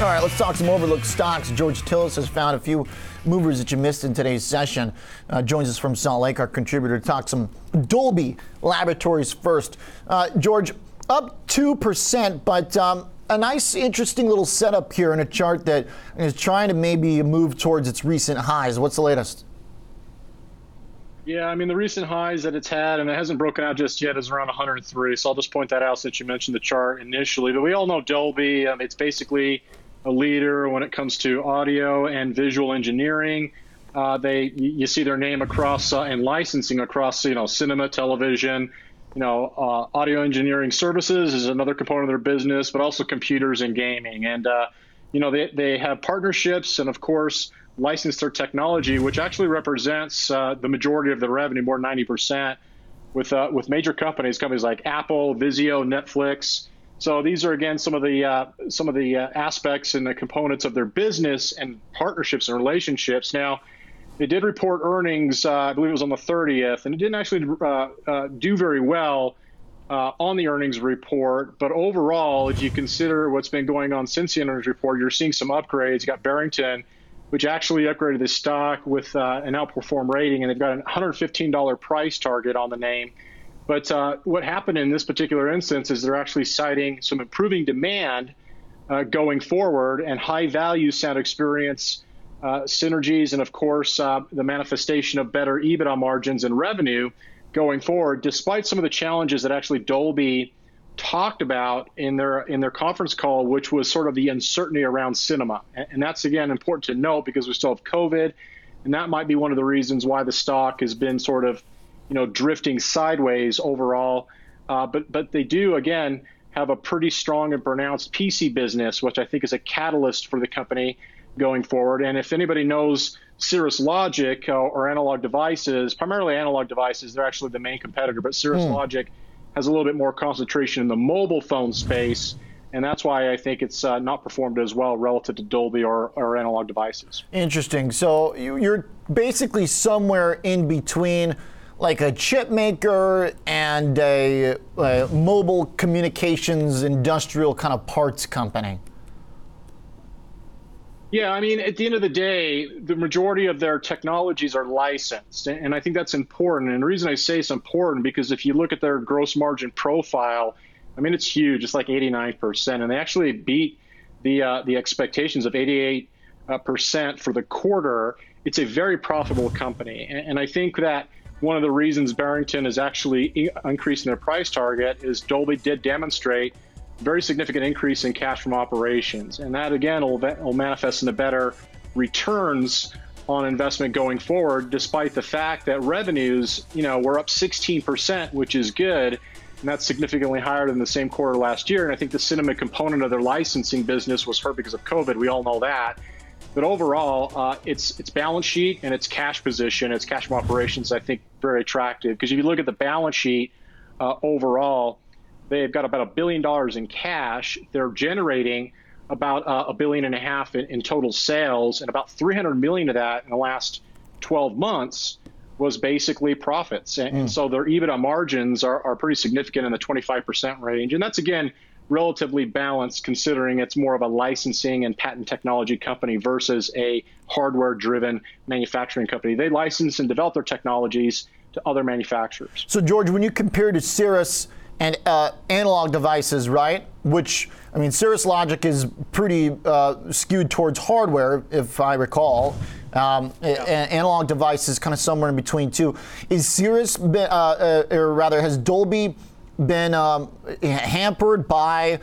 All right, let's talk some overlooked stocks. George Tillis has found a few movers that you missed in today's session. Uh, joins us from Salt Lake, our contributor, to talk some Dolby Laboratories first. Uh, George, up 2%, but um, a nice, interesting little setup here in a chart that is trying to maybe move towards its recent highs. What's the latest? Yeah, I mean, the recent highs that it's had, and it hasn't broken out just yet, is around 103. So I'll just point that out since you mentioned the chart initially. But we all know Dolby, um, it's basically a leader when it comes to audio and visual engineering. Uh, they, you see their name across uh, and licensing across, you know, cinema, television, you know, uh, audio engineering services is another component of their business, but also computers and gaming. And, uh, you know, they, they have partnerships and, of course, license their technology, which actually represents uh, the majority of the revenue, more than 90%, with, uh, with major companies, companies like Apple, Vizio, Netflix. So these are again some of the uh, some of the uh, aspects and the components of their business and partnerships and relationships. Now, they did report earnings, uh, I believe it was on the 30th, and it didn't actually uh, uh, do very well uh, on the earnings report. But overall, if you consider what's been going on since the earnings report, you're seeing some upgrades. You got Barrington, which actually upgraded the stock with an outperform rating, and they've got a $115 price target on the name. But uh, what happened in this particular instance is they're actually citing some improving demand going forward and high value sound experience uh, synergies and, of course, uh, the manifestation of better EBITDA margins and revenue going forward, despite some of the challenges that actually Dolby talked about in their in their conference call, which was sort of the uncertainty around cinema. And, and that's again important to note because we still have COVID, and that might be one of the reasons why the stock has been sort of, you know, drifting sideways overall. Uh, but but they do again have a pretty strong and pronounced PC business, which I think is a catalyst for the company going forward. And if anybody knows Cirrus Logic uh, or analog devices, primarily analog devices, they're actually the main competitor, but Cirrus mm. Logic has a little bit more concentration in the mobile phone space. And that's why I think it's uh, not performed as well relative to Dolby or, or analog devices. Interesting. So you're basically somewhere in between like a chip maker and a, a mobile communications industrial kind of parts company. Yeah, I mean, at the end of the day, the majority of their technologies are licensed. And I think that's important. And the reason I say it's important because if you look at their gross margin profile, I mean, it's huge. It's like 89%. And they actually beat the, uh, the expectations of 88% uh, for the quarter. It's a very profitable company. And, and I think that one of the reasons Barrington is actually increasing their price target is Dolby did demonstrate – very significant increase in cash from operations. And that again will, will manifest in the better returns on investment going forward, despite the fact that revenues, you know, were up 16%, which is good. And that's significantly higher than the same quarter last year. And I think the cinema component of their licensing business was hurt because of COVID. We all know that. But overall, uh, its its balance sheet and its cash position, its cash from operations, I think very attractive. Because if you look at the balance sheet uh, overall, They've got about a billion dollars in cash. They're generating about uh, a billion and a half in, in, total sales, and about 300 million of that in the last 12 months was basically profits. And, mm. and so their EBITDA margins are, are pretty significant in the 25% range. And that's again relatively balanced considering it's more of a licensing and patent technology company versus a hardware driven manufacturing company. They license and develop their technologies to other manufacturers. So, George, when you compare to Cirrus, and uh, analog devices, right? Which, I mean, Cirrus Logic is pretty uh, skewed towards hardware, if I recall. Um, yeah. analog devices kind of somewhere in between, too. Is Cirrus, uh, uh, or rather, has Dolby been um, hampered by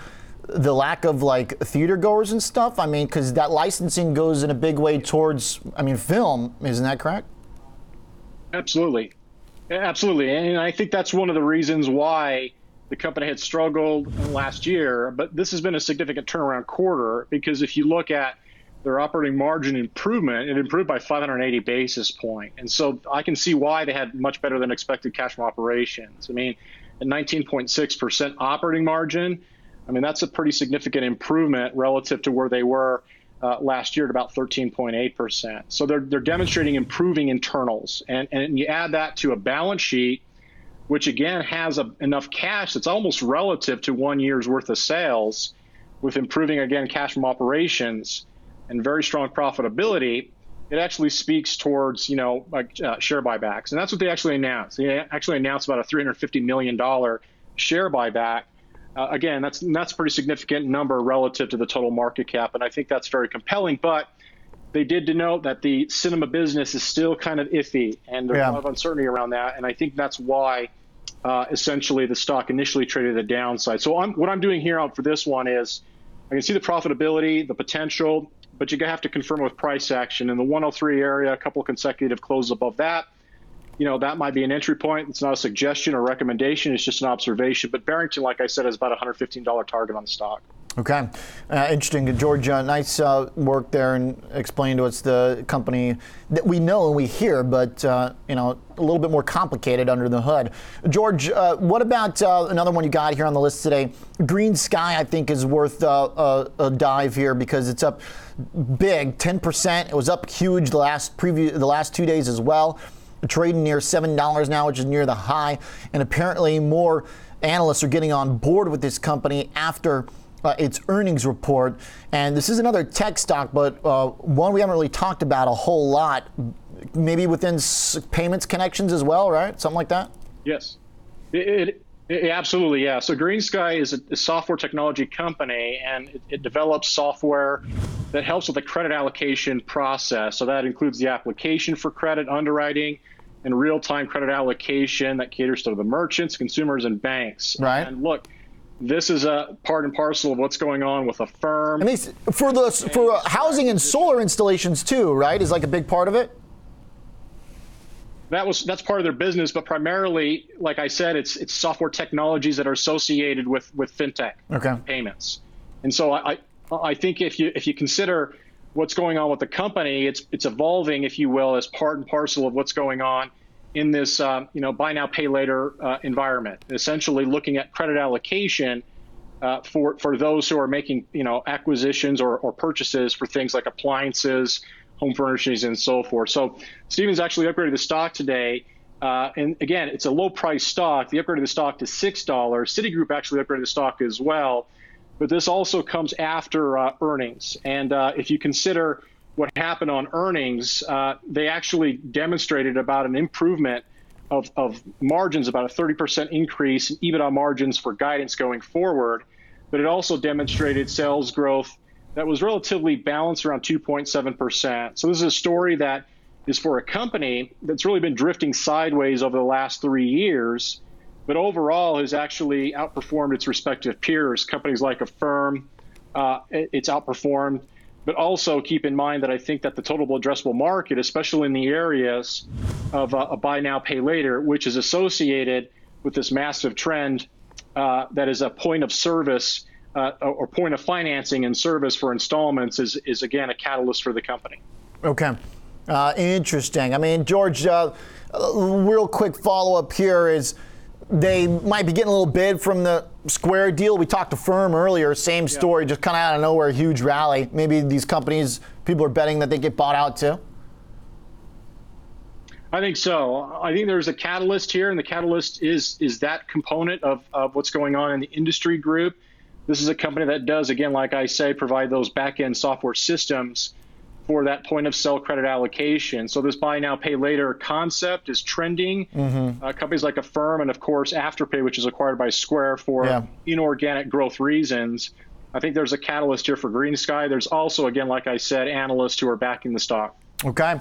the lack of like theater goers and stuff? I mean, because that licensing goes in a big way towards, I mean, film, isn't that correct? Absolutely. Absolutely. And I think that's one of the reasons why the company had struggled last year, but this has been a significant turnaround quarter because if you look at their operating margin improvement, it improved by 580 basis point. And so I can see why they had much better than expected cash from operations. I mean, a 19.6% operating margin, I mean, that's a pretty significant improvement relative to where they were uh, last year at about 13.8%. So they're, they're demonstrating improving internals. And, and you add that to a balance sheet which again has a, enough cash that's almost relative to one year's worth of sales. with improving again cash from operations and very strong profitability, it actually speaks towards you know like uh, share buybacks, and that's what they actually announced. They actually announced about a 350 million dollar share buyback. Uh, again, that's that's a pretty significant number relative to the total market cap, and I think that's very compelling. But they did denote that the cinema business is still kind of iffy, and there's yeah. a lot of uncertainty around that, and I think that's why. Uh, essentially, the stock initially traded at the downside. So, I'm, what I'm doing here for this one is I can see the profitability, the potential, but you have to confirm with price action. In the 103 area, a couple consecutive closes above that. You know, that might be an entry point. It's not a suggestion or recommendation. It's just an observation. But Barrington, like I said, is about a $115 target on the stock. Okay, uh, interesting, George. Uh, nice uh, work there and explain to us the company that we know and we hear, but uh, you know a little bit more complicated under the hood. George, uh, what about uh, another one you got here on the list today? GreenSky, I think, is worth a, a dive here because it's up big, 10%. It was up huge the last preview, the last two days as well. Trading near seven dollars now, which is near the high, and apparently more analysts are getting on board with this company after uh, its earnings report. And this is another tech stock, but uh, one we haven't really talked about a whole lot. Maybe within payments connections as well, right? Something like that? Yes. It, it, it absolutely, yeah. So GreenSky is a, a software technology company, and it, it develops software that helps with the credit allocation process. So that includes the application for credit underwriting and real-time credit allocation that caters to the merchants, consumers, and banks. Right. And look, this is a part and parcel of what's going on with Affirm. And these, for the for housing and solar installations too, right? Is like a big part of it. That was that's part of their business, but primarily, like I said, it's it's software technologies that are associated with with fintech okay. payments. And so I I think if you if you consider what's going on with the company, it's it's evolving, if you will, as part and parcel of what's going on in this uh, you know buy now pay later uh, environment. Essentially, looking at credit allocation uh, for for those who are making you know acquisitions or, or purchases for things like appliances, home furnishings, and so forth. So Stephens actually upgraded the stock today. Uh, and again, it's a low price stock. the upgrade of the stock to $6. Citigroup actually upgraded the stock as well. But this also comes after uh, earnings. And uh, if you consider what happened on earnings, uh, they actually demonstrated about an improvement of, of margins, about a 30% increase in EBITDA margins for guidance going forward. But it also demonstrated sales growth that was relatively balanced around 2.7%. So this is a story that is for a company that's really been drifting sideways over the last three years, but overall has actually outperformed its respective peers. Companies like Affirm, uh, it's outperformed. But also keep in mind that I think that the total addressable market, especially in the areas of uh, a buy now, pay later, which is associated with this massive trend uh, that is a point of service uh, or point of financing and service for installments, is, is again a catalyst for the company. Okay. Uh, interesting. I mean, George, uh, real quick follow up here is they might be getting a little bid from the Square deal. We talked Affirm earlier, same story, yeah. just kind of out of nowhere, huge rally. Maybe these companies, people are betting that they get bought out too. I think so. I think there's a catalyst here, and the catalyst is is that component of, of what's going on in the industry group. This is a company that does, again, like I say, provide those back end software systems for that point of sale credit allocation. So this buy now, pay later concept is trending. Mm-hmm. Uh, companies like Affirm and of course Afterpay, which is acquired by Square for yeah. inorganic growth reasons. I think there's a catalyst here for GreenSky. There's also, again, like I said, analysts who are backing the stock. Okay.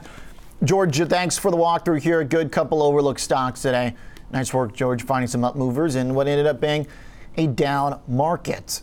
George, thanks for the walkthrough here. Good couple overlooked stocks today. Nice work, George, finding some up movers in what ended up being a down market.